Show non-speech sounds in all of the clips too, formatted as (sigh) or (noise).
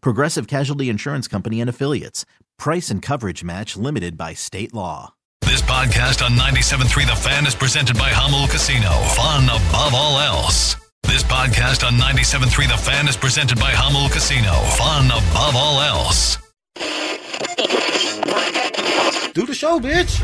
Progressive Casualty Insurance Company and Affiliates. Price and coverage match limited by state law. This podcast on 97.3 The Fan is presented by Jamul Casino. Fun above all else. This podcast on 97.3 The Fan is presented by Jamul Casino. Fun above all else. Do the show, bitch.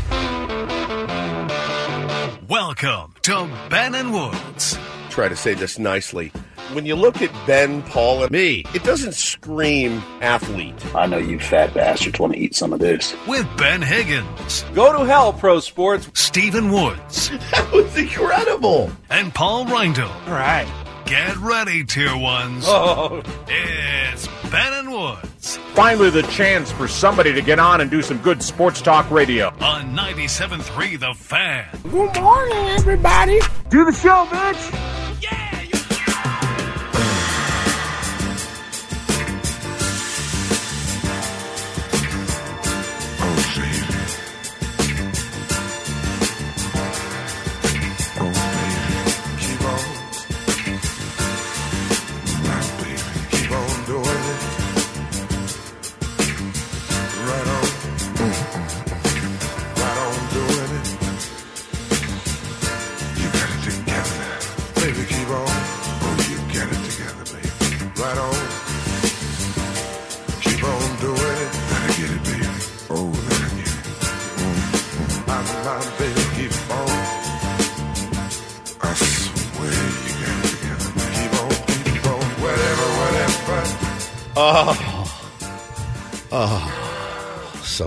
Welcome to Ben and Woods. Try to say this nicely. When you look at Ben, Paul, and me, it doesn't scream athlete. I know you fat bastards want to eat some of this. With Ben Higgins, Go to hell, pro sports. Stephen Woods, (laughs) That was incredible. and Paul Reindl. All right. Get ready, tier ones. Oh, It's Ben and Woods Finally, the chance for somebody to get on and do some good sports talk radio. on 97.3 The Fan. Good morning, everybody. Do the show, bitch. So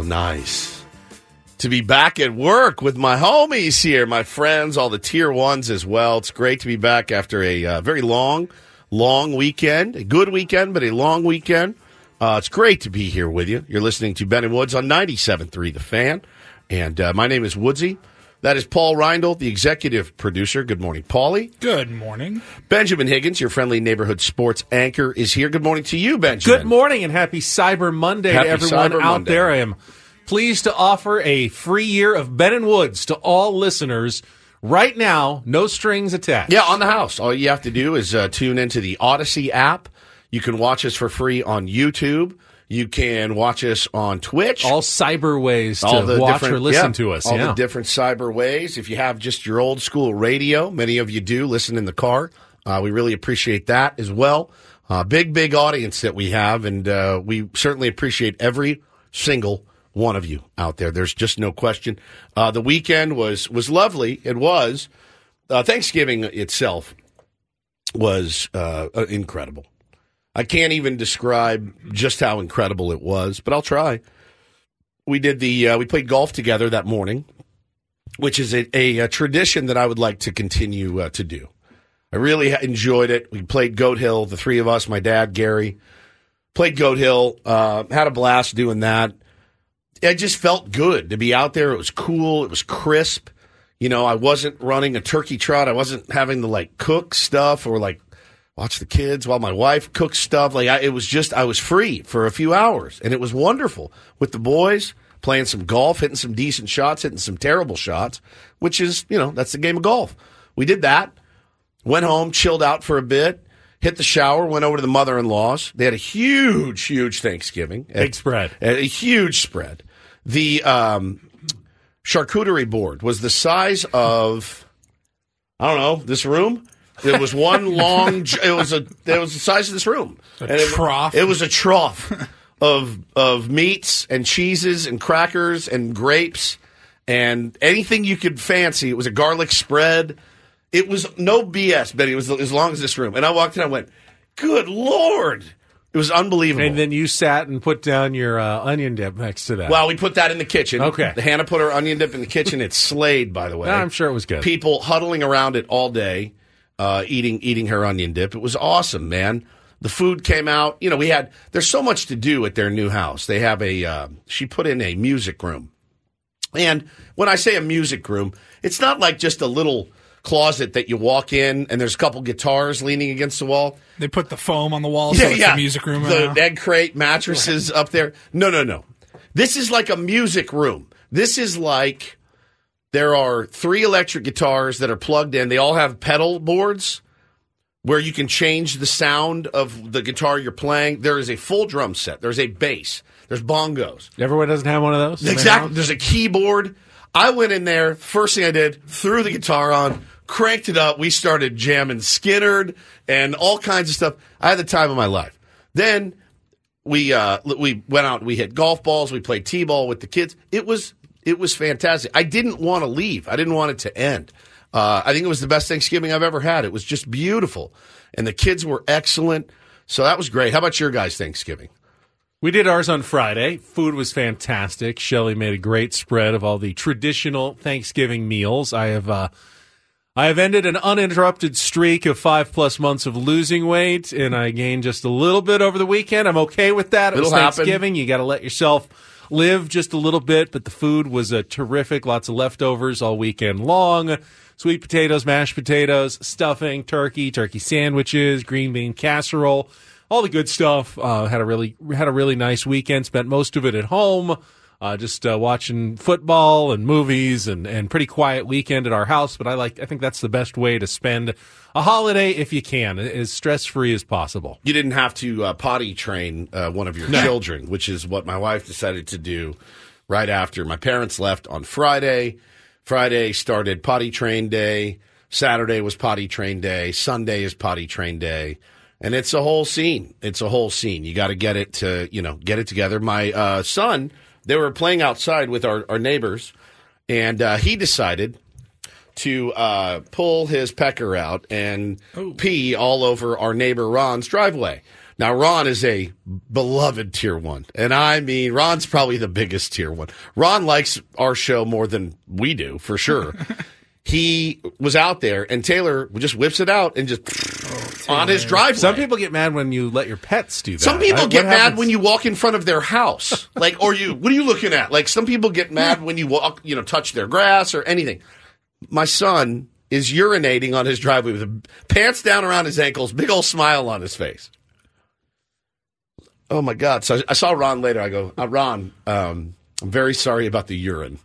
nice to be back at work with my homies here, my friends, all the tier ones as well. It's great to be back after a uh, very long, long weekend. A good weekend, but a long weekend. Uh, it's great to be here with you. You're listening to Ben and Woods on 97.3 The Fan. And uh, my name is Woodsy. That is Paul Reindl, the executive producer. Good morning, Paulie. Good morning. Benjamin Higgins, your friendly neighborhood sports anchor, is here. Good morning to you, Benjamin. Good morning and happy Cyber Monday Happy to everyone Cyber out Monday. there. I am pleased to offer a free year of Ben and Woods to all listeners right now, no strings attached. Yeah, on the house. All you have to do is uh, tune into the Audacy app. You can watch us for free on YouTube. You can watch us on Twitch. All cyber ways to All the watch or listen yeah, to us. All yeah. the different cyber ways. If you have just your old school radio, many of you do listen in the car. Uh, we really appreciate that as well. Uh, big, big audience that we have, and uh, we certainly appreciate every single one of you out there. There's just no question. Uh, the weekend was was lovely. It was. Uh, Thanksgiving itself was uh, uh, incredible. I can't even describe just how incredible it was, but I'll try. We did the uh, we played golf together that morning, which is a, a, a tradition that I would like to continue uh, to do. I really enjoyed it. We played Goat Hill, the three of us, my dad, Gary, played Goat Hill, uh, had a blast doing that. It just felt good to be out there. It was cool. It was crisp. You know, I wasn't running a turkey trot. I wasn't having to like cook stuff or like watch the kids while my wife cooked stuff. Like I, it was just, I was free for a few hours and it was wonderful with the boys playing some golf, hitting some decent shots, hitting some terrible shots, which is, you know, that's the game of golf. We did that, went home, chilled out for a bit, hit the shower, went over to the mother-in-law's. They had a huge, huge Thanksgiving. Big spread. A, a huge spread. The, um, charcuterie board was the size of, I don't know, this room. It was one long. It was a. It was the size of this room. A it, trough? It was a trough of of meats and cheeses and crackers and grapes and anything you could fancy. It was a garlic spread. It was no BS, Betty. It was as long as this room. And I walked in, I went, "Good lord!" It was unbelievable. And then you sat and put down your uh, onion dip next to that. Well, we put that in the kitchen. Okay. The Hannah put her onion dip in the kitchen. It's slayed, by the way. (laughs) I'm sure it was good. People huddling around it all day, uh, eating eating her onion dip. It was awesome, man. The food came out. You know, we had. There's so much to do at their new house. They have a. Uh, she put in a music room, and when I say a music room, it's not like just a little closet that you walk in and there's a couple guitars leaning against the wall. They put the foam on the wall, so it's the music room. The now. egg crate mattresses up there. No, no, no. This is like a music room. This is like there are three electric guitars that are plugged in. They all have pedal boards where you can change the sound of the guitar you're playing. There is a full drum set. There's a bass. There's bongos. Everyone doesn't have one of those. Exactly. There's a keyboard. I went in there. First thing I did, threw the guitar on, cranked it up. We started jamming Skynyrd and all kinds of stuff. I had the time of my life. Then we uh, we went out. We hit golf balls. We played t-ball with the kids. It was it was fantastic. I didn't want to leave. I didn't want it to end. Uh, I think it was the best Thanksgiving I've ever had. It was just beautiful, and the kids were excellent. So that was great. How about your guys' Thanksgiving? We did ours on Friday. Food was fantastic. Shelly made a great spread of all the traditional Thanksgiving meals. I have uh, I have ended an uninterrupted streak of five plus months of losing weight, and I gained just a little bit over the weekend. I'm okay with that. It was It'll happen. Thanksgiving. You got to let yourself live just a little bit, but the food was uh, terrific. Lots of leftovers all weekend long. Sweet potatoes, mashed potatoes, stuffing, turkey, turkey sandwiches, green bean casserole, all the good stuff. Uh, had a really had a really nice weekend. Spent most of it at home. Uh, just uh, watching football and movies and, and pretty quiet weekend at our house. But I like I think that's the best way to spend a holiday if you can, as stress free as possible. You didn't have to uh, potty train uh, one of your No. children, which is what my wife decided to do right after my parents left on Friday. Friday started potty train day. Saturday was potty train day. Sunday is potty train day. And it's a whole scene. It's a whole scene. You got to get it to, you know, get it together. My uh, son, they were playing outside with our, our neighbors, and uh, he decided to uh, pull his pecker out and pee all over our neighbor Ron's driveway. Now, Ron is a beloved tier one. And I mean, Ron's probably the biggest tier one. Ron likes our show more than we do, for sure. (laughs) he was out there, and Taylor just whips it out and just on his driveway. Some people get mad when you let your pets do that. Some people I- get mad happens- when you walk in front of their house. (laughs) Like, or you, what are you looking at? Like, some people get mad when you walk, you know, touch their grass or anything. My son is urinating on his driveway with pants down around his ankles, big old smile on his face. Oh my God. So I, I saw Ron later. I go, uh, Ron, um, I'm very sorry about the urine.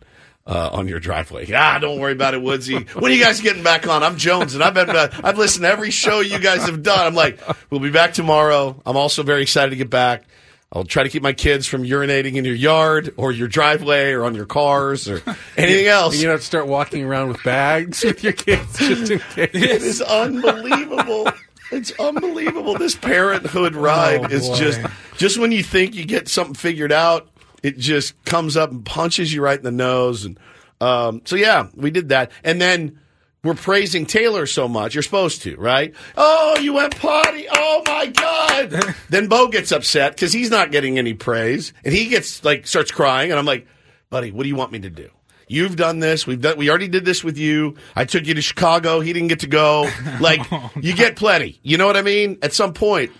Uh, on your driveway. Ah, don't worry about it, Woodsy. When are you guys getting back on? I'm Jones, and I've been uh, I've listened to every show you guys have done. I'm like, we'll be back tomorrow. I'm also very excited to get back. I'll try to keep my kids from urinating in your yard or your driveway or on your cars or (laughs) anything else. You don't have to start walking around with bags with your kids just in case. It is unbelievable. It's unbelievable. This parenthood ride Oh, is boy. just just when you think you get something figured out, it just comes up and punches you right in the nose. And um, so yeah, we did that. And then we're praising Taylor so much. You're supposed to, right? Oh, you went potty. Oh my God. (laughs) then Bo gets upset because he's not getting any praise. And he gets like starts crying. And I'm like, buddy, what do you want me to do? You've done this. We've done. We already did this with you. I took you to Chicago. He didn't get to go. (laughs) Like you get plenty. You know what I mean? At some point,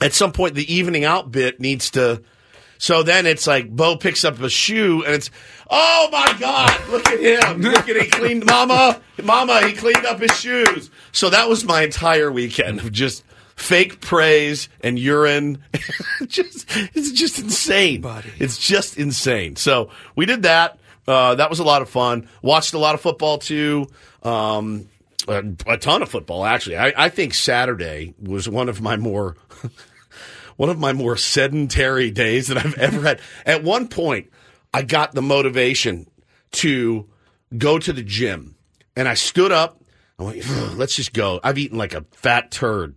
at some point, the evening out bit needs to. So then it's like Bo picks up a shoe and it's, oh my God, look at him. (laughs) Look at he cleaned, mama, mama, he cleaned up his shoes. So that was my entire weekend of just fake praise and urine. (laughs) just, it's just insane. It's just insane. So we did that. Uh, that was a lot of fun. Watched a lot of football too. Um, a, a ton of football, actually. I, I think Saturday was one of my more (laughs) one of my more sedentary days that I've (laughs) ever had. At one point, I got the motivation to go to the gym, and I stood up. I went, "Let's just go." I've eaten like a fat turd.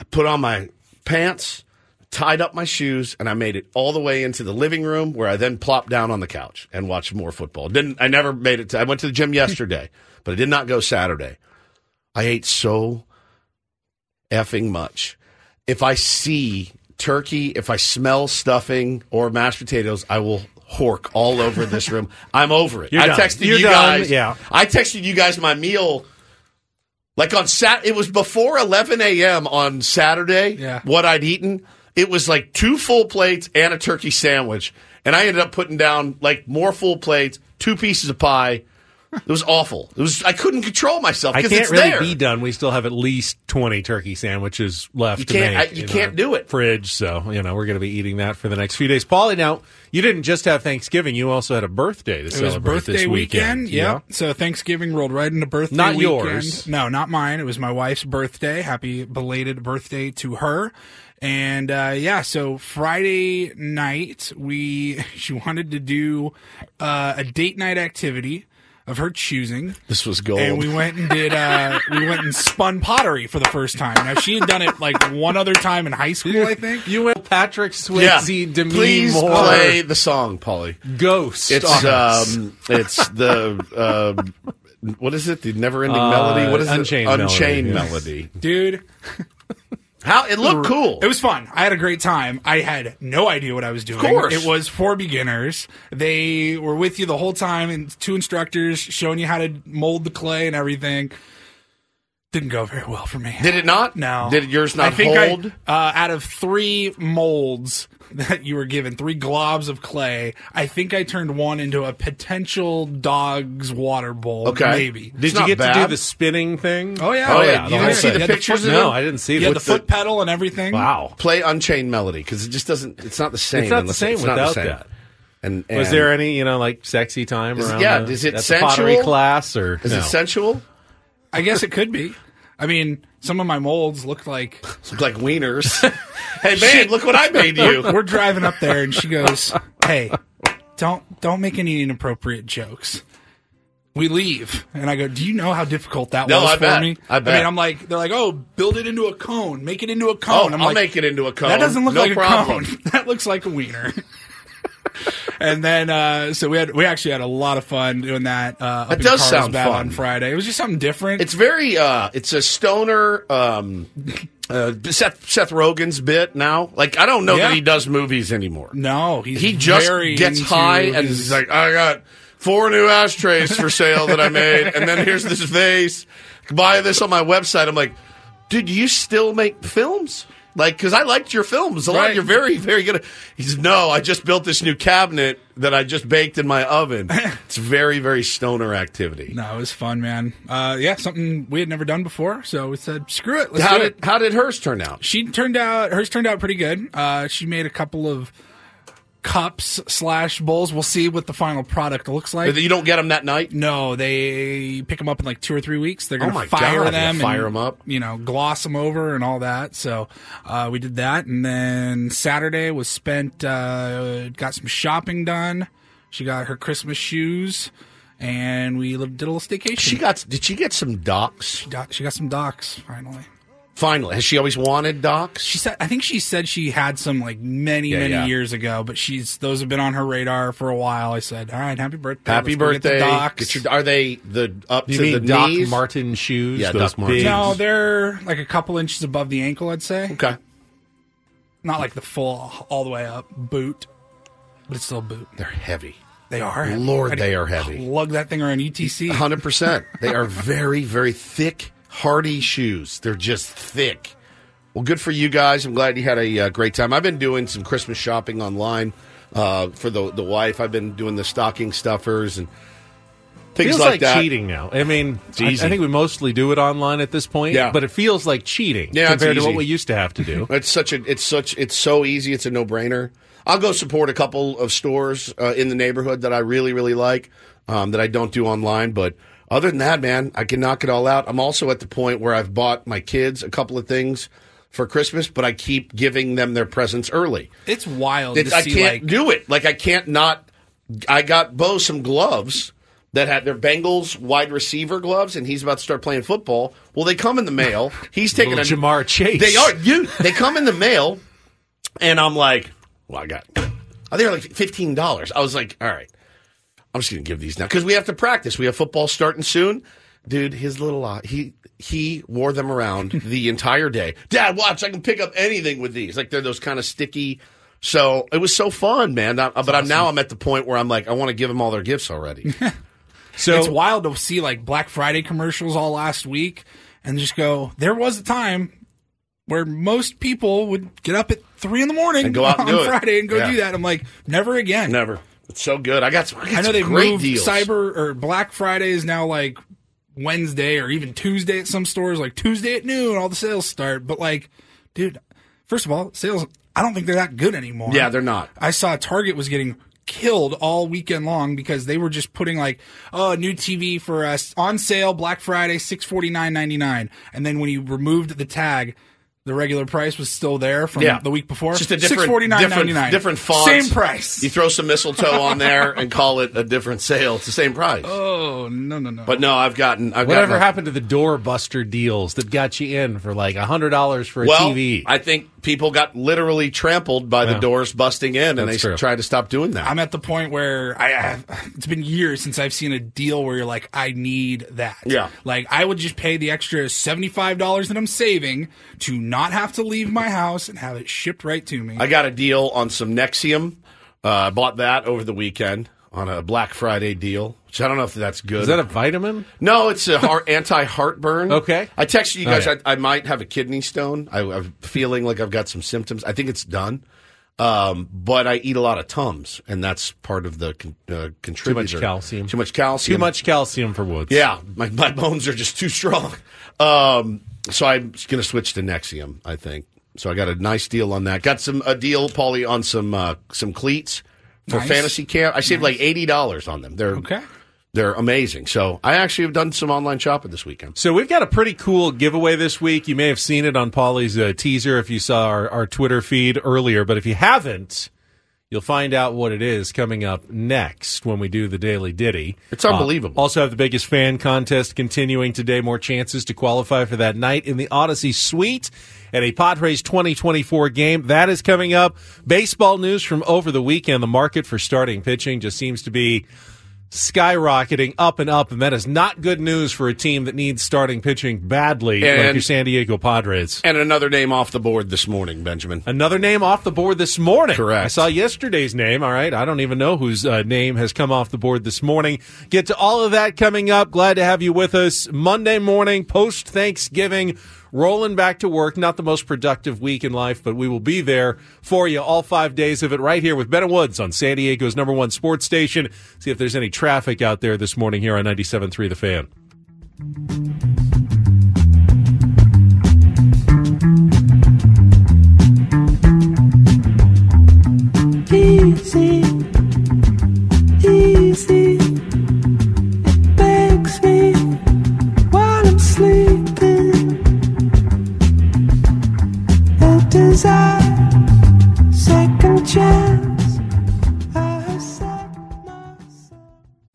I put on my pants, tied up my shoes, and I made it all the way into the living room where I then plopped down on the couch and watched more football. Didn't I never made it to I went to the gym yesterday, (laughs) but I did not go Saturday. I ate so effing much. If I see turkey, if I smell stuffing or mashed potatoes, I will hork all over this room. (laughs) I'm over it. You're I done. texted You're you done, guys. yeah. I texted you guys my meal. Like on Sat, it was before 11 a.m. on Saturday. Yeah. What I'd eaten, it was like two full plates and a turkey sandwich, and I ended up putting down like more full plates, two pieces of pie. It was awful. It was I couldn't control myself I because can't it's really there. be done. We still have at least twenty turkey sandwiches left. You to can't- make I- you in can't do it. Fridge, so you know we're going to be eating that for the next few days. Paulie, now you didn't just have Thanksgiving; you also had a birthday to It was celebrate birthday this weekend. weekend. Yeah. So Thanksgiving rolled right into birthday Not weekend. yours. No, not mine. It was my wife's birthday. Happy belated birthday to her. And uh, yeah, so Friday night we (laughs) she wanted to do uh, a date night activity of her choosing. This was gold. And we went and did uh we went and spun pottery for the first time. Now she had done it like one other time in high school, I think. You went Patrick yeah. Swayze, Demi Please Moore, play the song, Paulie. Ghost. It's on us. um, it's the uh, what is it? The never-ending Uh, melody. What is Unchained it? Melody, Unchained yes. melody. Dude, How it looked cool. It was fun. I had a great time. I had no idea what I was doing. course. It was for beginners. They were with you the whole time and two instructors showing you how to mold the clay and everything. Didn't go very well for me. Did it not? No. Did yours not I think hold? I, uh, out of three molds (laughs) that you were given, three globs of clay, I think I turned one into a potential dog's water bowl. Okay. Maybe. Did It's you not get to do the spinning thing? Oh, yeah. Oh, yeah. yeah. You didn't see the You had the pictures foot- of No. I didn't see You it. had the With foot pedal and everything. Wow. Play Unchained melody because it just doesn't. It's not the same. It's not the same it's not the without same. that. And, Was there any, you know, like sexy time Is around? yeah, the, is it at the pottery class or Is no? it sensual? I guess it could be. I mean, some of my molds looked like (laughs) Look like wieners. (laughs) hey man, look what I made you. (laughs) we're driving up there and she goes, "Hey, don't don't make any inappropriate jokes." We leave, and I go, "Do you know how difficult that No, was I for bet. me?" I bet. I mean, I'm like, they're like, "Oh, build it into a cone, make it into a Oh, cone." I'm I'll like, make it into a cone. That doesn't look no like problem. a cone. that looks like a wiener. And then, uh, so we had we actually had a lot of fun doing that. Uh, That does sound fun. on Friday. It was just something different. It's very. uh It's a stoner. um uh, Seth Seth Rogen's bit now. Like I don't know Yeah. that he does movies anymore. no, He just gets high and he's like, I got four new ashtrays for sale that I made, and then here's this vase. Buy this on my website. I'm like, dude, you still make films? Like, because I liked your films a lot. Right. You're very, very good. At, he says, no, I just built this new cabinet that I just baked in my oven. (laughs) it's very, very stoner activity. No, it was fun, man. Uh, yeah, something we had never done before, so we said, "Screw it, let's How do did it." how did hers turn out? She turned out hers turned out pretty good. Uh, she made a couple of cups slash bowls. We'll see what the final product looks like. You don't get them that night. No, they pick them up in like two or three weeks. They're Oh going my to fire God, them, fire and, 'em up. You know, gloss them over and all that. So uh, we did that, and then Saturday was spent. Uh, got some shopping done. She got her Christmas shoes, and we lived, did a little staycation. She got. Did she get some docs? Doc, she got some docs finally. Finally, has she always wanted docs? She said, I think she said she had some like many, Yeah, many yeah. years ago, but she's those have been on her radar for a while. I said, all right, happy birthday, Happy Let's go get the birthday! docs. Get your- are they the up You to mean the Doc knees? Martens shoes? Yeah, those Doc Martens. big- no, they're like a couple inches above the ankle, I'd say. Okay. Not like the full all the way up boot, but it's still a boot. They're heavy. They are. heavy. Lord, I'd they are heavy. Lug that thing around ETC. Hundred percent. They are very, very thick, hardy shoes. They're just thick. Well, good for you guys. I'm glad you had a uh, great time. I've been doing some Christmas shopping online uh, for the the wife. I've been doing the stocking stuffers and things feels like, like, that. cheating now. I mean, I, I think we mostly do it online at this point. Yeah. but it feels like cheating Yeah, compared to what we used to have to do. (laughs) It's such a it's such it's so easy. It's a no brainer. I'll go support a couple of stores uh, in the neighborhood that I really really like um, that I don't do online. But other than that, man, I can knock it all out. I'm also at the point where I've bought my kids a couple of things for Christmas, but I keep giving them their presents early. It's wild It's, to I see can't like do it. Like I can't not. I got Bo some gloves that had their Bengals wide receiver gloves, and he's about to start playing football. Well, they come in the mail. He's taking a Ja'Marr Chase. They are you. They come in the mail, And I'm like, well, I got, I think they're like fifteen dollars. I was like, all right, I'm just gonna give these now because we have to practice. We have football starting soon, dude. His little uh, he he wore them around (laughs) the entire day. Dad, watch, I can pick up anything with these. Like they're those kind of sticky. So it was so fun, man. I- but I'm now I'm at the point where I'm like, I want to give them all their gifts already. (laughs) So (laughs) it's wild to see like Black Friday commercials all last week and just go, there was a time where most people would get up at three in the morning And go out and on do it. Friday and go Yeah. do that. I'm like, never again. Never. It's so good. I got some. I, got I know they've moved deals. Cyber or Black Friday is now like Wednesday or even Tuesday at some stores. Like Tuesday at noon, all the sales start. But like, dude, first of all, sales. I don't think they're that good anymore. Yeah, they're not. I saw Target was getting killed all weekend long because they were just putting like, oh, new TV for us on sale Black Friday, six forty nine ninety nine, and then when you removed the tag. The regular price was still there from Yeah. the week before. It's just a different, different, different font. Same price. You throw some mistletoe on there and (laughs) call it a different sale. It's the same price. Oh no no no! But no, I've gotten. I've whatever gotten happened to the doorbuster deals that got you in for like a hundred dollars for a well, TV? I think people got literally trampled by the doors busting in, and they That's true. tried to stop doing that. I'm at the point where I have, it's been years since I've seen a deal where you're like, I need that. Yeah. Like I would just pay the extra $75 that I'm saving to not have to leave my house and have it shipped right to me. I got a deal on some Nexium. Uh, I bought that over the weekend on a Black Friday deal, which I don't know if that's good. Is that a vitamin? No, it's a heart, anti-heartburn. (laughs) Okay. I texted you Oh, guys. yeah. I, I might have a kidney stone. I, I'm feeling like I've got some symptoms. I think it's done. Um, but I eat a lot of Tums, and that's part of the con- uh, Too much calcium. Too much calcium. Too much calcium for Woods. Yeah, my, my bones are just too strong. Um, so I'm going to switch to Nexium, I think. So I got a nice deal on that. Got some a deal, Paulie, on some uh, some cleats for Nice. fantasy camp. I saved like eighty dollars on them. They're okay. they're amazing. So I actually have done some online shopping this weekend. So we've got a pretty cool giveaway this week. You may have seen it on Paulie's uh, teaser if you saw our, our Twitter feed earlier, but if you haven't, you'll find out what it is coming up next when we do the Daily Ditty. It's unbelievable. Uh, also have the biggest fan contest continuing today. More chances to qualify for that night in the Audacy Suite at a Padres 2024 game. That is coming up. Baseball news from over the weekend. The market for starting pitching just seems to be skyrocketing up and up, and that is not good news for a team that needs starting pitching badly, like And- your San Diego Padres. And another name off the board this morning, Benjamin. Another name off the board this morning. Correct. I saw yesterday's name. All right. I don't even know whose uh, name has come off the board this morning. Get to all of that coming up. Glad to have you with us Monday morning, post Thanksgiving. Rolling back to work. Not the most productive week in life, but we will be there for you all five days of it right here with Ben Woods on San Diego's number one sports station. See if there's any traffic out there this morning here on 97.3 The Fan. Easy, easy. Desire,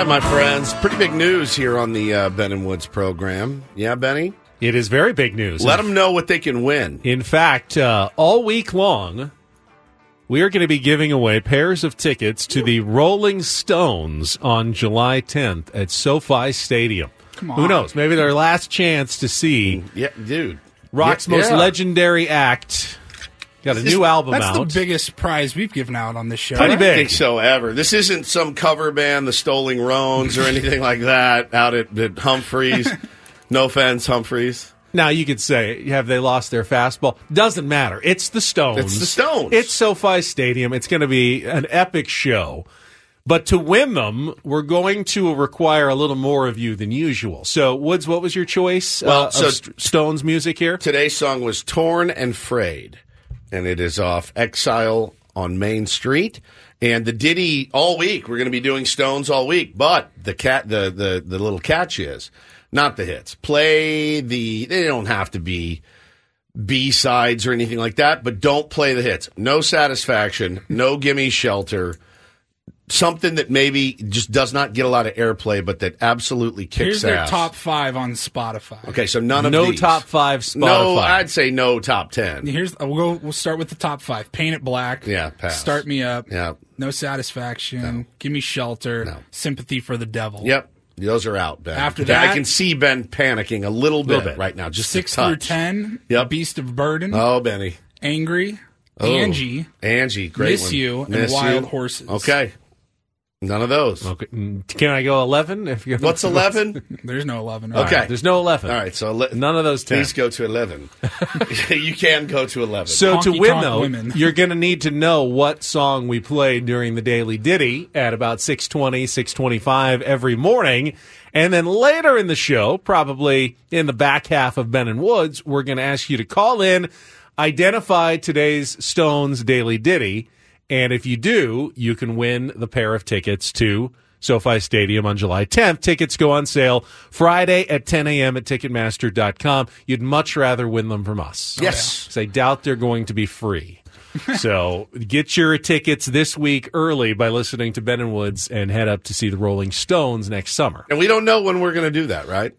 Right, my friends. Pretty big news here on the uh, Ben and Woods program. Yeah, Benny? It is very big news. Let them know what they can win. In fact, uh, all week long, we are going to be giving away pairs of tickets to the Rolling Stones on July 10th at SoFi Stadium. Come on. Who knows? Maybe their last chance to see Yeah, dude. rock's Yeah, most yeah. legendary act. Got a new album out. That's out. the biggest prize we've given out on this show. Pretty I don't big. think so ever. This isn't some cover band, the Stoling Roans, or anything like that out at, at Humphreys. (laughs) no offense, Humphreys. Now you could say, have they lost their fastball? Doesn't matter. It's the Stones. It's the Stones. It's SoFi Stadium. It's going to be an epic show. But to win them, we're going to require a little more of you than usual. So, Woods, what was your choice Well, uh, so- of St- Stones music here? Today's song was Torn and Frayed, and it is off Exile on Main Street. And the ditty all week, we're going to be doing Stones all week, but the cat, the, the, the little catch is not the hits. Play the, they don't have to be B sides or anything like that, but don't play the hits. No satisfaction, no gimme shelter. Something that maybe just does not get a lot of airplay, but that absolutely kicks Here's their ass. top five on Spotify. Okay, so none of no these. top five Spotify. No, I'd say no top ten. Here's we'll go. We'll start with the top five. Paint it black. Yeah, pass. Start me up. Yeah. No satisfaction. Give me shelter. No. Sympathy for the devil. Yep, those are out. Ben. After that, I can see Ben panicking a little bit, Little bit. right now. Just Six a touch. through ten. Yep. Beast of Burden. Oh, Benny. Angry. Oh. Angie. Angie, great Miss one. You, and Miss Wild You. Horses. Okay, none of those. Okay. mm, Can I go 11? If you're What's (laughs) eleven? There's no eleven. Okay. Right, There's no 11. All right, so ele- None of those 10. please go to eleven. (laughs) (laughs) you can go to eleven. So to win, tonk though, women. you're going to need to know what song we played during the Daily Ditty at about 620, 625 every morning. And then later in the show, probably in the back half of Ben and Woods, we're going to ask you to call in, identify today's Stones Daily Ditty. And if you do, you can win the pair of tickets to SoFi Stadium on July 10th. Tickets go on sale Friday at 10 a.m. at Ticketmaster.com. You'd much rather win them from us. Yes. 'Cause I doubt they're going to be free. (laughs) so get your tickets this week early by listening to Ben and Woods and head up to see the Rolling Stones next summer. and we don't know when we're going to do that, right?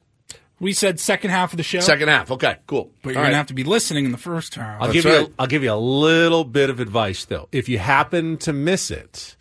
We said second half of the show. Second half. Okay, cool. But you're All gonna right. have to be listening in the first half. I'll That's give you right. a, I'll give you a little bit of advice though. If you happen to miss it,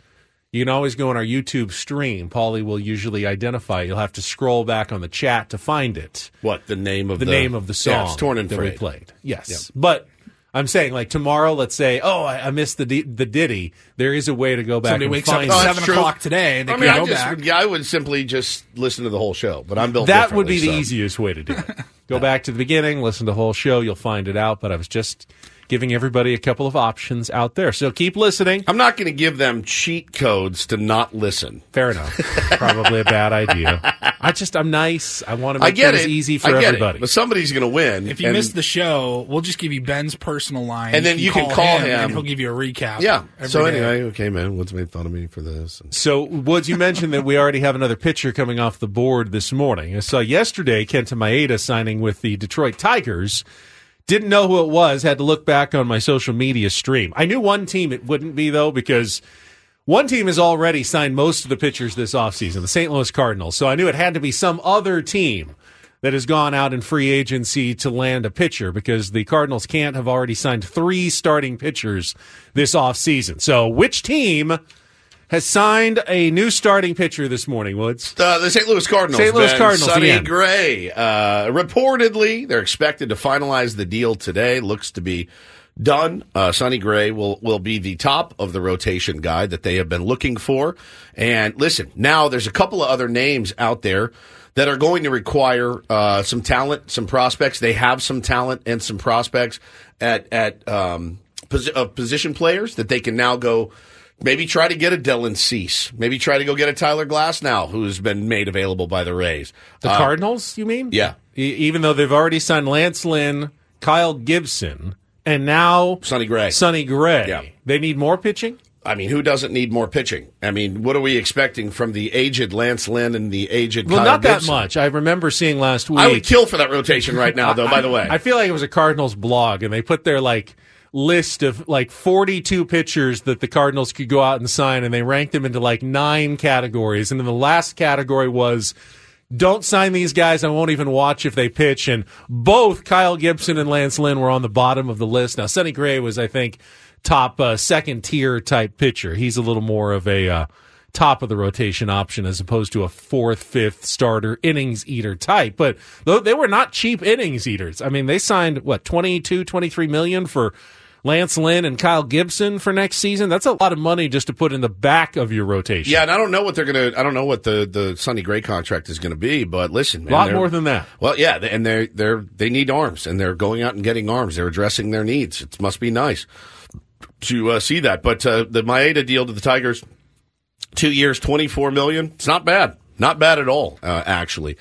you can always go on our YouTube stream. Paulie will usually identify. You'll have to scroll back on the chat to find it. what the name of The, the, name of the song Yeah, it's torn and that we played. Yes, but I'm saying like tomorrow. Let's say, oh, I, I missed the di- the ditty. There is a way to go back Somebody and wakes up find at Oh, that's seven true. o'clock today. and They I can mean, I go just back. would, I would simply just listen to the whole show, but I'm built. That would be the differently, so- easiest way to do it. Go (laughs) back to the beginning, listen to the whole show. You'll find it out. But I was just giving everybody a couple of options out there. So keep listening. I'm not going to give them cheat codes to not listen. Fair enough. (laughs) Probably a bad idea. I just I'm nice. I want to I make get things it. easy for I get everybody. It, but somebody's going to win. If you and- missed the show, we'll just give you Ben's personal line, And then you can call him. and he'll give you a recap. yeah. So day. anyway, okay, man. Woods made fun of me for this? And- So, Woods, you mentioned that we already have another pitcher coming off the board this morning. I saw yesterday Kenta Maeda signing with the Detroit Tigers. Didn't know who it was. Had to look back on my social media stream. I knew one team it wouldn't be, though, because one team has already signed most of the pitchers this offseason, the St. Louis Cardinals. So I knew it had to be some other team that has gone out in free agency to land a pitcher because the Cardinals can't have already signed three starting pitchers this offseason. So which team has signed a new starting pitcher this morning, Woods? Uh, the St. Louis Cardinals. St. Louis Ben. Cardinals, Sonny again. Gray. Uh, reportedly, they're expected to finalize the deal today. Looks to be done. Uh, Sonny Gray will will be the top of the rotation guy that they have been looking for. And listen, now there's a couple of other names out there that are going to require uh, some talent, some prospects. They have some talent and some prospects at at um, posi- uh, position players that they can now go. Maybe try to get a Dylan Cease. Maybe try to go get a Tyler Glass now, who's been made available by the Rays. The Uh, Cardinals, you mean? Yeah. E- even though they've already signed Lance Lynn, Kyle Gibson, and now Sonny Gray. Sonny Gray. Yeah. They need more pitching? I mean, who doesn't need more pitching? I mean, what are we expecting from the aged Lance Lynn and the aged Well, Kyle not that much. I remember seeing last week. I would kill for that rotation right now, though. by the way, (laughs) I feel like it was a Cardinals blog, and they put their like list of like 42 pitchers that the Cardinals could go out and sign, and they ranked them into like nine categories. And then the last category was don't sign these guys. I won't even watch if they pitch. And both Kyle Gibson and Lance Lynn were on the bottom of the list. Now, Sonny Gray was, I think, top uh, second tier type pitcher. He's a little more of a uh, top of the rotation option as opposed to a fourth, fifth starter innings eater type. But they were not cheap innings eaters. I mean, they signed what 22, 23 million for Lance Lynn and Kyle Gibson for next season. That's a lot of money just to put in the back of your rotation. yeah, and I don't know what they're gonna. I don't know what the the Sonny Gray contract is gonna be, but listen, a lot more than that. Well, yeah, and they're they're they need arms, and they're going out and getting arms. They're addressing their needs. It must be nice to uh, see that. But uh, the Maeda deal to the Tigers, two years, twenty four million. It's not bad, not bad at all, uh, actually.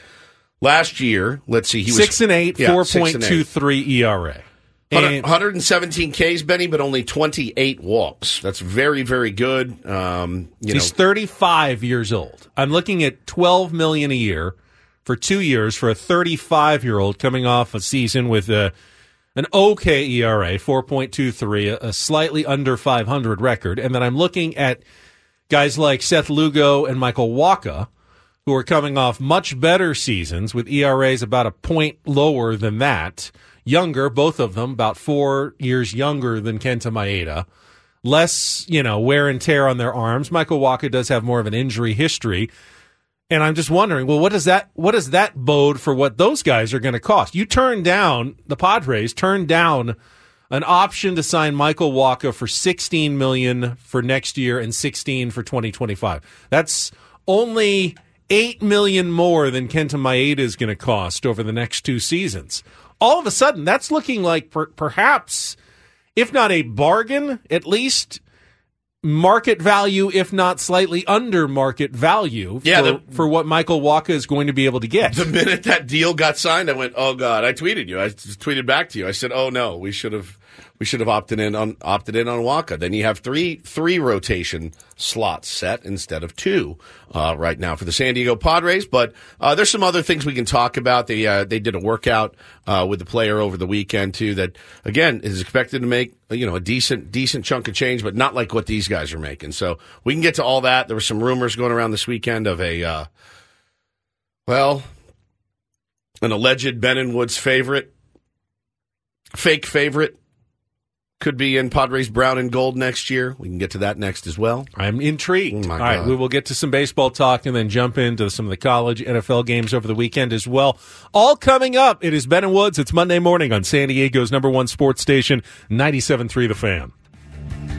Last year, let's see, he was six and eight, Yeah, four point two three ERA. 100 And 117 Ks, Benny, but only 28 walks. That's very, very good. Um, you he's know, 35 years old. I'm looking at 12 million a year for two years for a 35 year old coming off a season with a, an okay ERA, 4.23, a, a slightly under 500 record. And then I'm looking at guys like Seth Lugo and Michael Wacha, who are coming off much better seasons with ERAs about a point lower than that. Younger, both of them, about four years younger than Kenta Maeda. Less, you know, wear and tear on their arms. Michael Wacha does have more of an injury history. And I'm just wondering, well, what does that what does that bode for what those guys are going to cost? You turned down the Padres turned down an option to sign Michael Wacha for 16 million for next year and 16 for 2025. That's only 8 million more than Kenta Maeda is going to cost over the next two seasons. All of a sudden, that's looking like per- perhaps if not a bargain, at least market value, if not slightly under market value Yeah, for, the- for what Michael Wacha is going to be able to get. the minute that deal got signed, I went, "Oh God!" I tweeted you. I tweeted back to you. I said, "Oh no, we should have, we should have opted in on opted in on Wacha." Then you have three three rotation slots set instead of two uh, right now for the San Diego Padres. But uh, there's some other things we can talk about. They uh, they did a workout uh, with the player over the weekend too. That again is expected to make you know a decent decent chunk of change, but not like what these guys are making. So we can get to all that. There were some rumors going around this weekend of a. Uh, well, an alleged Ben and Woods favorite, fake favorite, could be in Padres brown and gold next year. We can get to that next as well. I'm intrigued. Oh, All right, we will get to some baseball talk and then jump into some of the college NFL games over the weekend as well. All coming up. It is Ben and Woods. It's Monday morning on San Diego's number one sports station, 97.3 The Fan.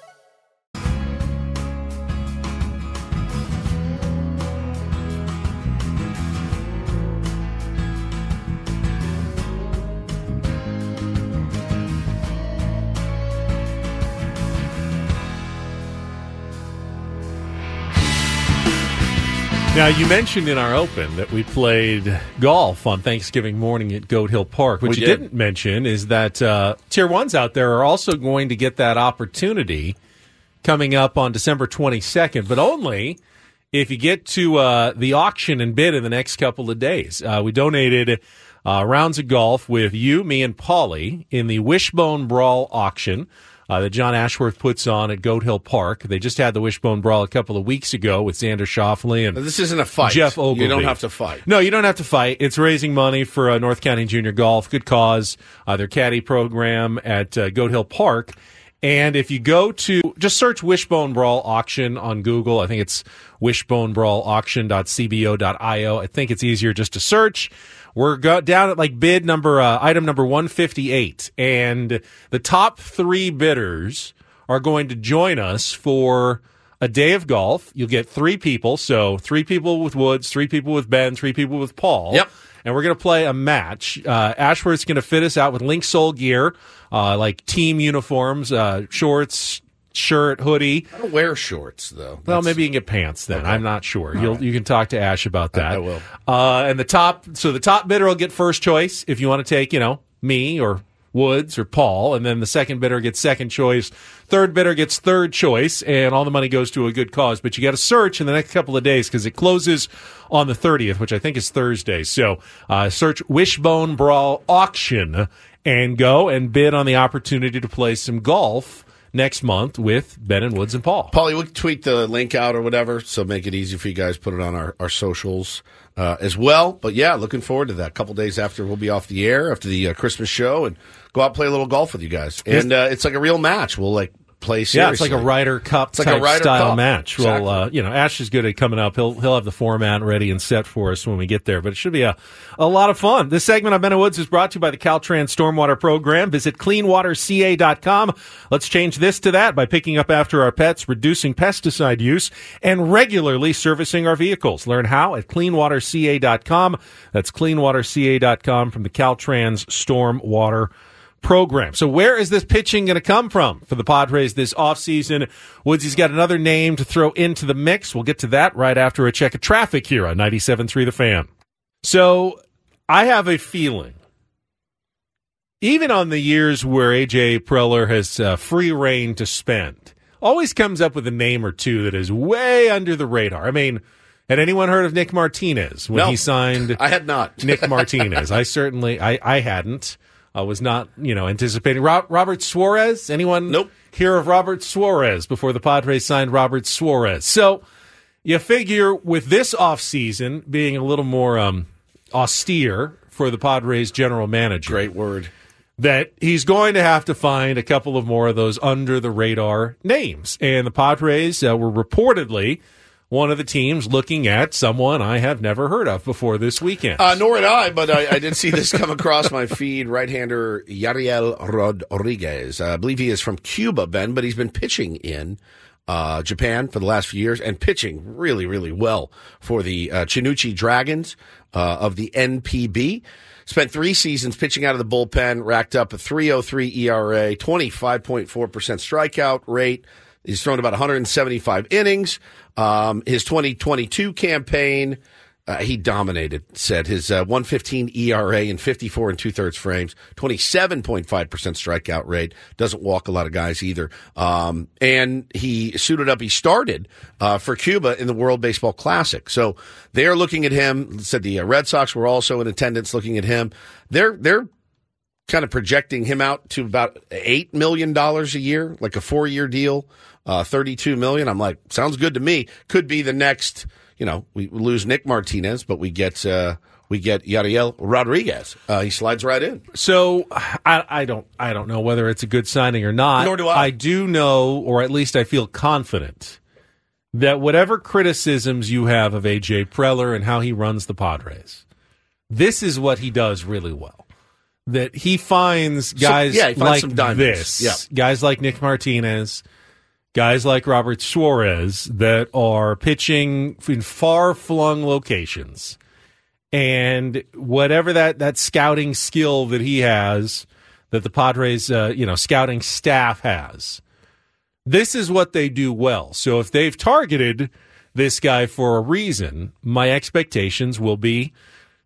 Now, you mentioned in our open that we played golf on Thanksgiving morning at Goat Hill Park. What We you did. didn't mention is that uh, Tier 1s out there are also going to get that opportunity coming up on December 22nd, but only if you get to uh, the auction and bid in the next couple of days. Uh, we donated uh, rounds of golf with you, me, and Paulie in the Wishbone Brawl auction. Uh, that John Ashworth puts on at Goat Hill Park. They just had the Wishbone Brawl a couple of weeks ago with Xander Schauffele and This isn't a fight. Geoff Ogilvy. You don't have to fight. No, you don't have to fight. It's raising money for uh, North County Junior Golf. Good cause. Uh, their caddy program at uh, Goat Hill Park. And if you go to just search Wishbone Brawl auction on Google, I think it's wishbonebrawlauction.cbo.io. I think it's easier just to search. We're go- down at like bid number, uh, item number 158. And the top three bidders are going to join us for a day of golf. You'll get three people. So three people with Woods, three people with Ben, three people with Paul. Yep. And we're going to play a match. Uh, Ashworth's going to fit us out with Linksoul gear, uh, like team uniforms, uh, shorts, shirt, hoodie. I don't wear shorts though. Well, maybe you can get pants then. Okay. I'm not sure. All You'll, right. You can talk to Ash about that. I will. Uh, and the top, so the top bidder will get first choice if you want to take, you know, me or Woods or Paul, and then the second bidder gets second choice. Third bidder gets third choice, and all the money goes to a good cause. But you got to search in the next couple of days because it closes on the 30th, which I think is Thursday. So uh, search Wishbone Brawl Auction and go and bid on the opportunity to play some golf next month with Ben and Woods and Paul. Paulie, we'll tweet the link out or whatever, so make it easy for you guys. Put it on our, our socials uh, as well. But yeah, looking forward to that. A couple days after we'll be off the air after the uh, Christmas show and go out and play a little golf with you guys. And uh, it's like a real match. We'll like play seriously. Yeah, it's like a Ryder Cup It's like a type Ryder style Cup. match. Exactly. Well, uh, you know, Ash is good at coming up. He'll he'll have the format ready and set for us when we get there. But it should be a, a lot of fun. This segment of Ben Woods is brought to you by the Caltrans Stormwater Program. Visit cleanwaterca.com. Let's change this to that by picking up after our pets, reducing pesticide use, and regularly servicing our vehicles. Learn how at cleanwaterca.com. That's cleanwaterca.com from the Caltrans Stormwater program. So where is this pitching going to come from for the Padres this offseason? Woodsy's got another name to throw into the mix. We'll get to that right after a check of traffic here on 97.3 The Fan. So I have a feeling, even on the years where AJ Preller has uh, free reign to spend, always comes up with a name or two that is way under the radar. I mean, Had anyone heard of Nick Martinez when No. he signed? (laughs) I had not. Nick (laughs) Martinez. I certainly, I, I hadn't. I was not, you know, anticipating Ro- Robert Suarez. Anyone? Nope. Hear of Robert Suarez before the Padres signed Robert Suarez. So you figure with this offseason being a little more um, austere for the Padres general manager. Great word. That he's going to have to find a couple of more of those under the radar names. And the Padres uh, were reportedly one of the teams looking at someone I have never heard of before this weekend. Uh, nor had I, but I, I did see this come across my feed. Right-hander Yariel Rodriguez. Uh, I believe he is from Cuba, Ben, but he's been pitching in uh, Japan for the last few years and pitching really, really well for the uh, Chunichi Dragons uh, of the NPB. Spent three seasons pitching out of the bullpen, racked up a 3.03 ERA, 25.4% strikeout rate. He's thrown about 175 innings. Um, his 2022 campaign, uh, he dominated, said his uh, 115 ERA in 54 and two thirds frames, 27.5% strikeout rate. Doesn't walk a lot of guys either. Um, and he suited up. He started uh, for Cuba in the World Baseball Classic. So they're looking at him. Said the uh, Red Sox were also in attendance looking at him. They're, they're, kind of projecting him out to about eight million dollars a year, like a four year deal, uh, thirty two million. I'm like, sounds good to me. Could be the next. You know, we lose Nick Martinez, but we get uh, we get Yariel Rodriguez. Uh, he slides right in. So I, I don't I don't know whether it's a good signing or not. Nor do I. I do know, or at least I feel confident that whatever criticisms you have of AJ Preller and how he runs the Padres, this is what he does really well. That he finds guys yeah, he finds like some this, Yeah. guys like Nick Martinez, guys like Robert Suarez that are pitching in far flung locations. And whatever that, that scouting skill that he has, that the Padres, uh, you know, scouting staff has, this is what they do well. So if they've targeted this guy for a reason, my expectations will be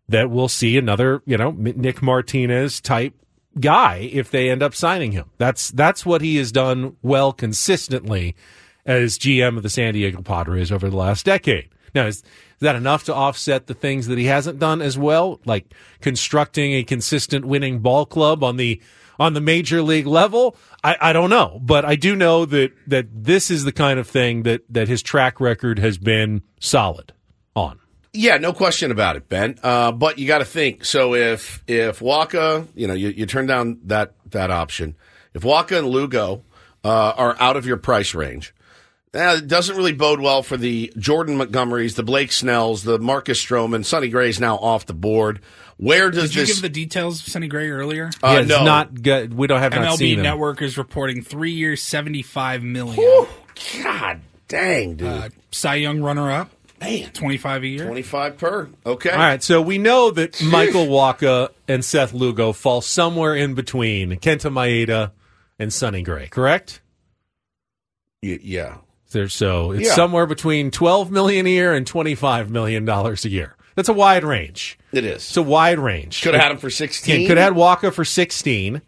that we'll see another, you know, Nick Martinez type guy if they end up signing him. That's that's what he has done well consistently as GM of the San Diego Padres over the last decade. Now, is, is that enough to offset the things that he hasn't done as well, like constructing a consistent winning ball club on the on the major league level? I, I don't know, but I do know that that this is the kind of thing that that his track record has been solid on. Yeah, no question about it, Ben. Uh, but you got to think. So if if Wacha, you know, you, you turn down that that option. If Wacha and Lugo uh, are out of your price range, eh, it doesn't really bode well for the Jordan Montgomerys, the Blake Snells, the Marcus Stroman. Sonny Gray's now off the board. Where does Did you this? give the details of Sonny Gray earlier? Uh, yeah, it's no. not good. We don't have not MLB seen him. Network is reporting three years, seventy-five million. God dang, dude. Uh, Cy Young runner-up, Man, twenty-five a year. twenty-five per. Okay. All right, so we know that Michael Wacha and Seth Lugo fall somewhere in between Kenta Maeda and Sonny Gray, correct? Y- yeah. There, so it's Yeah. somewhere between twelve million a year and twenty-five million dollars a year. That's a wide range. It is. It's a wide range. Could have had him for sixteen. Could have had Wacha for sixteen.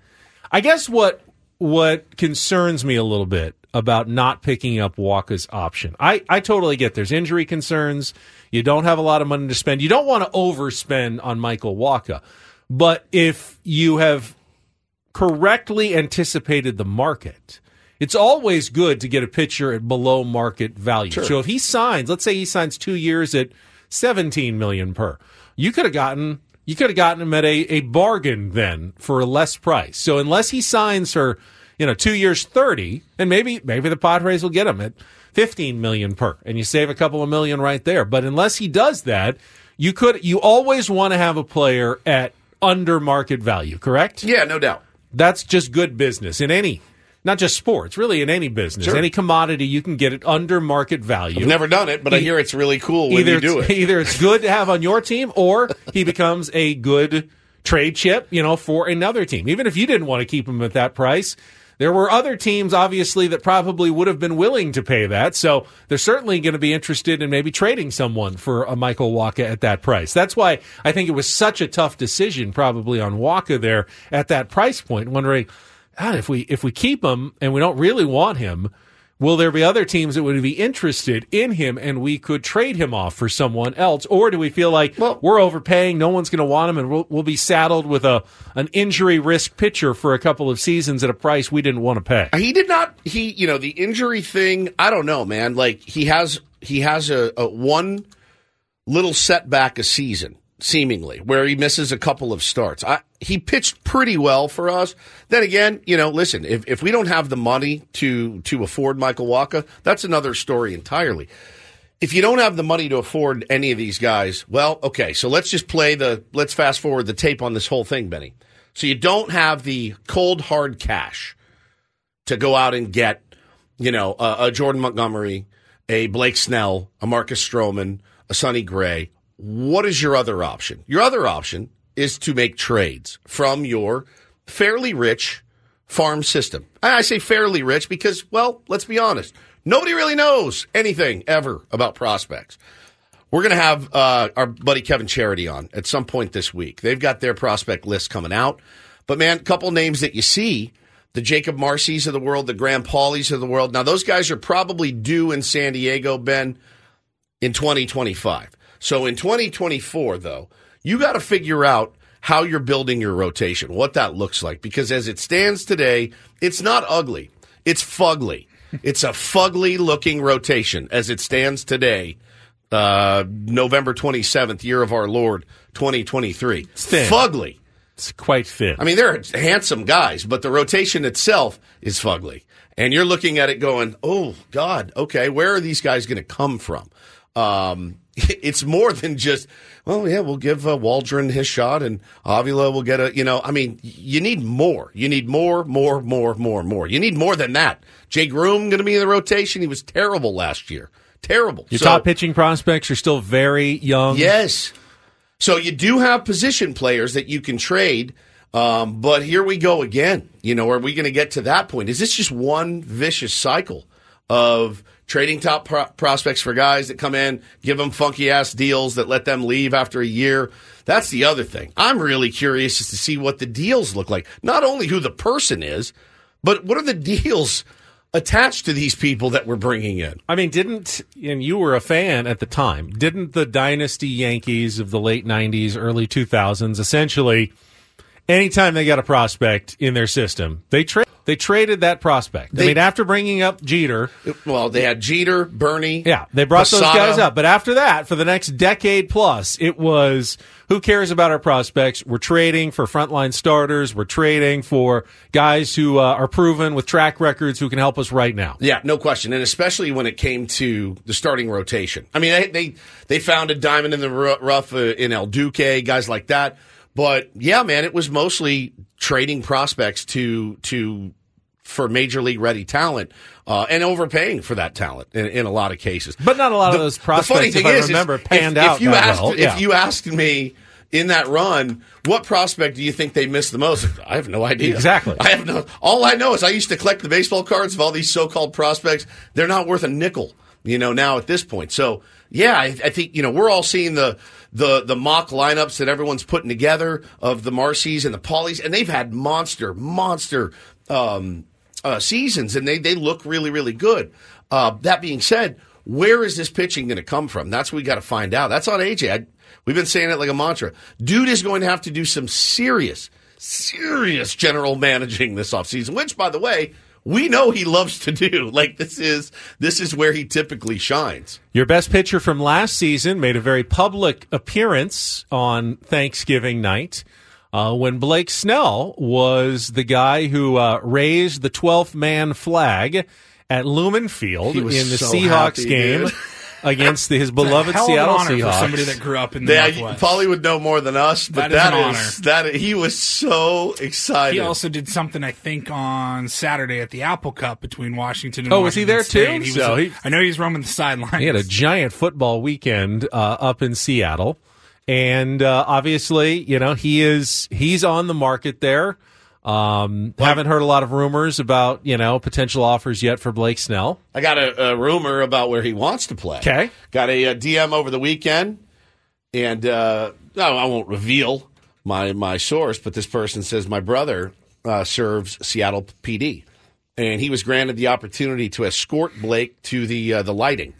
I guess what what concerns me a little bit about not picking up Wacha's option. I, I totally get there's injury concerns. You don't have a lot of money to spend. You don't want to overspend on Michael Wacha. But if you have correctly anticipated the market, it's always good to get a pitcher at below market value. Sure. So if he signs, let's say he signs two years at 17 million per, you could have gotten you could have gotten him at a, a bargain then for a less price. So unless he signs for, you know, two years 30, and maybe maybe the Padres will get him at 15 million per, and you save a couple of million right there. But unless he does that, you could you always want to have a player at under market value, correct? Yeah, no doubt. That's just good business in any, not just sports, really in any business, Sure. any commodity. You can get it under market value. I've never done it, but I hear it's really cool when either you do it. (laughs) either it's good to have on your team, or he becomes a good trade chip, you know, for another team. Even if you didn't want to keep him at that price. There were other teams, obviously, that probably would have been willing to pay that. So they're certainly going to be interested in maybe trading someone for a Michael Wacha at that price. That's why I think it was such a tough decision, probably on Wacha there at that price point. Wondering, God, if we if we keep him and we don't really want him, Will there be other teams that would be interested in him and we could trade him off for someone else? Or do we feel like we're overpaying, no one's going to want him, and we'll, we'll be saddled with a an injury risk pitcher for a couple of seasons at a price we didn't want to pay? He did not. He, you know, the injury thing. I don't know, man. Like he has, he has a, a one little setback a season, seemingly, where he misses a couple of starts. I, he pitched pretty well for us. Then again, you know, listen, if if we don't have the money to to afford Michael Wacha, that's another story entirely. If you don't have the money to afford any of these guys, well, okay, so let's just play the let's fast forward the tape on this whole thing, Benny. So you don't have the cold hard cash to go out and get, you know, a, a Jordan Montgomery, a Blake Snell, a Marcus Stroman, a Sonny Gray. What is your other option? Your other option is to make trades from your fairly rich farm system. And I say fairly rich because, well, let's be honest. Nobody really knows anything ever about prospects. We're going to have uh, our buddy Kevin Charity on at some point this week. They've got their prospect list coming out. But man, a couple names that you see the Jakob Marsees of the world, the Graham Pauleys of the world. Now, those guys are probably due in San Diego, Ben, in 2025. So in 2024, though, you got to figure out how you're building your rotation, what that looks like. Because as it stands today, it's not ugly, it's fugly. It's a fugly looking rotation as it stands today, uh, November 27th, year of our Lord, 2023. It's thin. Fugly. It's quite thin. I mean, they're handsome guys, but the rotation itself is fugly. And you're looking at it going, oh, God, okay, where are these guys going to come from? Um, (laughs) it's more than just, well, yeah, we'll give uh, Waldron his shot and Avila will get a, you know, I mean, you need more. You need more, more, more, more, more. You need more than that. Jay Groome going to be in the rotation. He was terrible last year. Terrible. Your So- top pitching prospects are still very young. Yes. So you do have position players that you can trade, um, but here we go again. You know, are we going to get to that point? Is this just one vicious cycle of trading top pro- prospects for guys that come in, give them funky ass deals that let them leave after a year? That's the other thing. I'm really curious as to see what the deals look like. Not only who the person is, but what are the deals attached to these people that we're bringing in? I mean, didn't and you were a fan at the time? Didn't the dynasty Yankees of the late '90s, early 2000s essentially, anytime they got a prospect in their system, they tra- they traded that prospect. I mean, after bringing up Jeter, Well, they had Jeter, Bernie. yeah, they brought those guys up. But after that, for the next decade plus, it was who cares about our prospects? We're trading for frontline starters. We're trading for guys who uh, are proven with track records who can help us right now. Yeah, no question, and especially when it came to the starting rotation. I mean, they they, they found a diamond in the rough uh, in El Duque, guys like that. But yeah, man, it was mostly trading prospects to to for major league ready talent uh, and overpaying for that talent in, in a lot of cases. But not a lot of those prospects, if I remember, panned if, out If you asked, well, yeah. if you asked me in that run, what prospect do you think they missed the most? I have no idea. Exactly. I have no. All I know is I used to collect the baseball cards of all these so-called prospects. They're not worth a nickel, you know, now at this point. So yeah, I, I think you know we're all seeing the the the mock lineups that everyone's putting together of the Marsees and the Pauleys, and they've had monster monster um, uh, seasons, and they they look really really good. Uh, that being said, where is this pitching going to come from? That's what we got to find out. That's on AJ. I, we've been saying it like a mantra. Dude is going to have to do some serious, serious general managing this offseason, which, by the way, we know he loves to do. (laughs) Like this is this is where he typically shines. Your best pitcher from last season made a very public appearance on Thanksgiving night uh, when Blake Snell was the guy who uh, raised the 12th man flag at Lumen Field in the so Seahawks happy, game. (laughs) against the, his beloved hell of an Seattle honor Seahawks. for somebody that grew up in the Yeah, Northwest. Paulie would know more than us, but That is that an is that he was so excited. He also did something, I think, on Saturday at the Apple Cup between Washington and Oh, was he Washington there State. too? He was So a- he- I know he's roaming the sidelines. He had a giant football weekend uh, up in Seattle, and uh, obviously, you know, he is he's on the market there. Um, haven't heard a lot of rumors about you know potential offers yet for Blake Snell. I got a, a rumor about where he wants to play. Okay. Got a, uh DM over the weekend, and uh, no, I won't reveal my my source, but this person says my brother uh, serves Seattle PD and he was granted the opportunity to escort Blake to the uh, the lighting.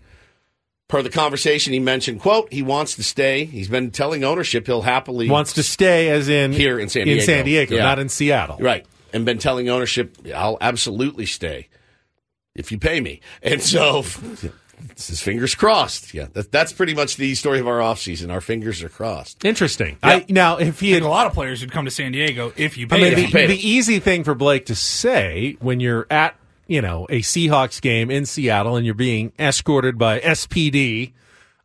Per the conversation, he mentioned, "quote He wants to stay. He's been telling ownership he'll happily Wants to stay as in here in San Diego, in San Diego, Yeah. not in Seattle. Right. And been telling ownership, I'll absolutely stay if you pay me. And so, (laughs) his fingers crossed. Yeah, that, that's pretty much the story of our offseason. Our fingers are crossed. Interesting. I, now, if he I had think a lot of players would come to San Diego if you I pay mean, them. the, the easy thing for Blake to say when you're at, you know, a Seahawks game in Seattle and you're being escorted by SPD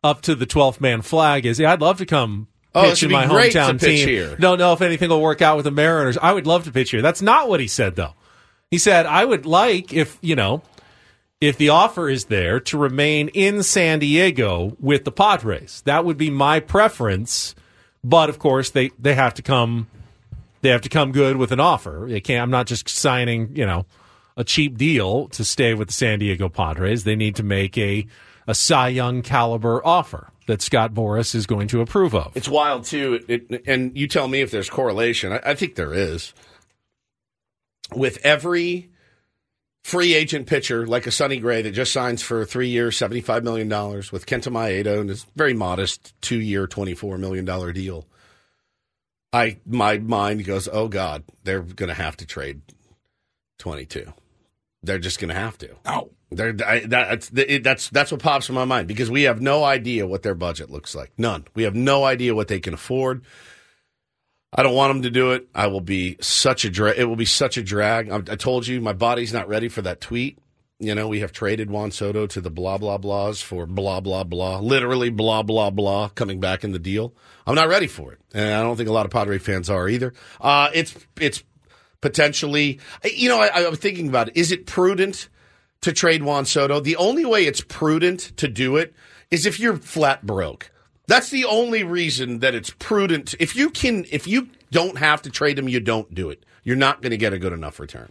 up to the 12th man flag is, yeah, I'd love to come Oh, pitch in my hometown team. here. Don't know if anything will work out with the Mariners. I would love to pitch here. That's not what he said, though. He said, I would like if, you know, if the offer is there to remain in San Diego with the Padres. That would be my preference. But of course, they, they have to come they have to come good with an offer. They can't. I'm not just signing, you know, a cheap deal to stay with the San Diego Padres. They need to make a a Cy Young caliber offer that Scott Boras is going to approve of. It's wild, too. It, and you tell me if there's correlation. I, I think there is. With every free agent pitcher like a Sonny Gray that just signs for three years, $75 million, with Kenta Maeda and his very modest two year, $24 million deal. I my mind goes, oh God, they're going to have to trade twenty two. They're just going to have to. Oh, they're I, that's it, that's that's what pops in my mind because we have no idea what their budget looks like. None. We have no idea what they can afford. I don't want them to do it. I will be such a drag. It will be such a drag. I, I told you my body's not ready for that tweet. You know, we have traded Juan Soto to the blah blah blahs for blah blah blah, literally blah blah blah, coming back in the deal. I'm not ready for it, and I don't think a lot of Padre fans are either. Uh, it's it's potentially, you know, I, I'm thinking about it. Is it prudent to trade Juan Soto? The only way it's prudent to do it is if you're flat broke. That's the only reason that it's prudent. If you can, if you don't have to trade him, you don't do it. You're not going to get a good enough return.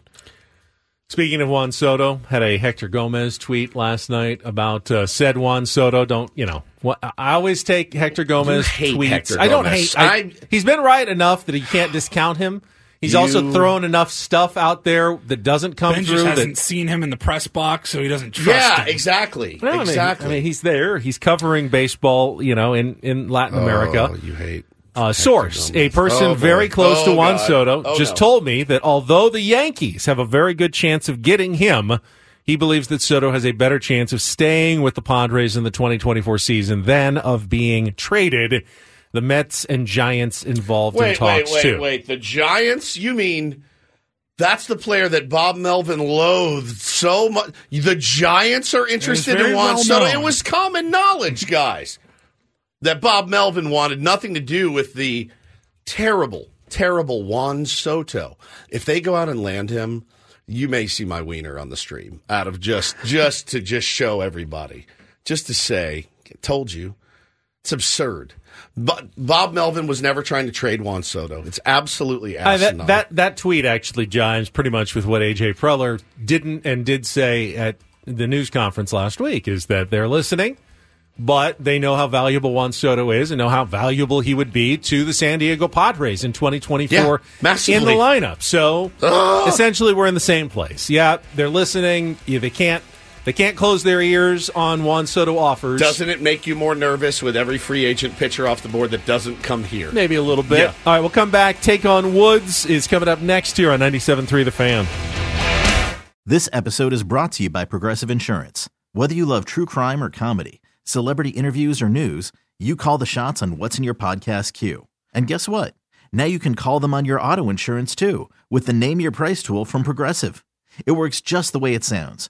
Speaking of Juan Soto, had a Hector Gomez tweet last night about uh, said Juan Soto. Don't you know? What, I always take Hector Gomez hate tweets. Hector I don't Gomez. hate. I, I- he's been right enough that he can't discount him. He's You- also thrown enough stuff out there that doesn't come Ben through. just hasn't seen him in the press box, so he doesn't trust Yeah, him. exactly. Well, I mean, exactly. I mean, he's there. He's covering baseball, you know, in, in Latin America. Oh, you hate. Uh, source, a person Oh, very close to Oh, Juan God. Soto, Oh, just no. told me that although the Yankees have a very good chance of getting him, he believes that Soto has a better chance of staying with the Padres in the 2024 season than of being traded. The Mets and Giants involved in Wait, wait, talks wait, too. wait. The Giants? You mean that's the player that Bob Melvin loathed so much? The Giants are interested in Juan well Soto. known. It was common knowledge, guys, that Bob Melvin wanted nothing to do with the terrible, terrible Juan Soto. If they go out and land him, you may see my wiener on the stream out of just just to just show everybody, just to say, told you. It's absurd. But Bob Melvin was never trying to trade Juan Soto. It's absolutely Uh, asinine. that, that that tweet actually jives pretty much with what AJ Preller didn't and did say at the news conference last week is that they're listening, but they know how valuable Juan Soto is and know how valuable he would be to the San Diego Padres in 2024 Yeah, in the lineup. So Ugh. essentially, we're in the same place. Yeah, they're listening. Yeah, they can't they can't close their ears on Juan Soto offers. Doesn't it make you more nervous with every free agent pitcher off the board that doesn't come here? Maybe a little bit. Yeah. All right, we'll come back. Take on Woods is coming up next here on 97.3 The Fan. This episode is brought to you by Progressive Insurance. Whether you love true crime or comedy, celebrity interviews or news, you call the shots on what's in your podcast queue. And guess what? Now you can call them on your auto insurance too with the Name Your Price tool from Progressive. It works just the way it sounds.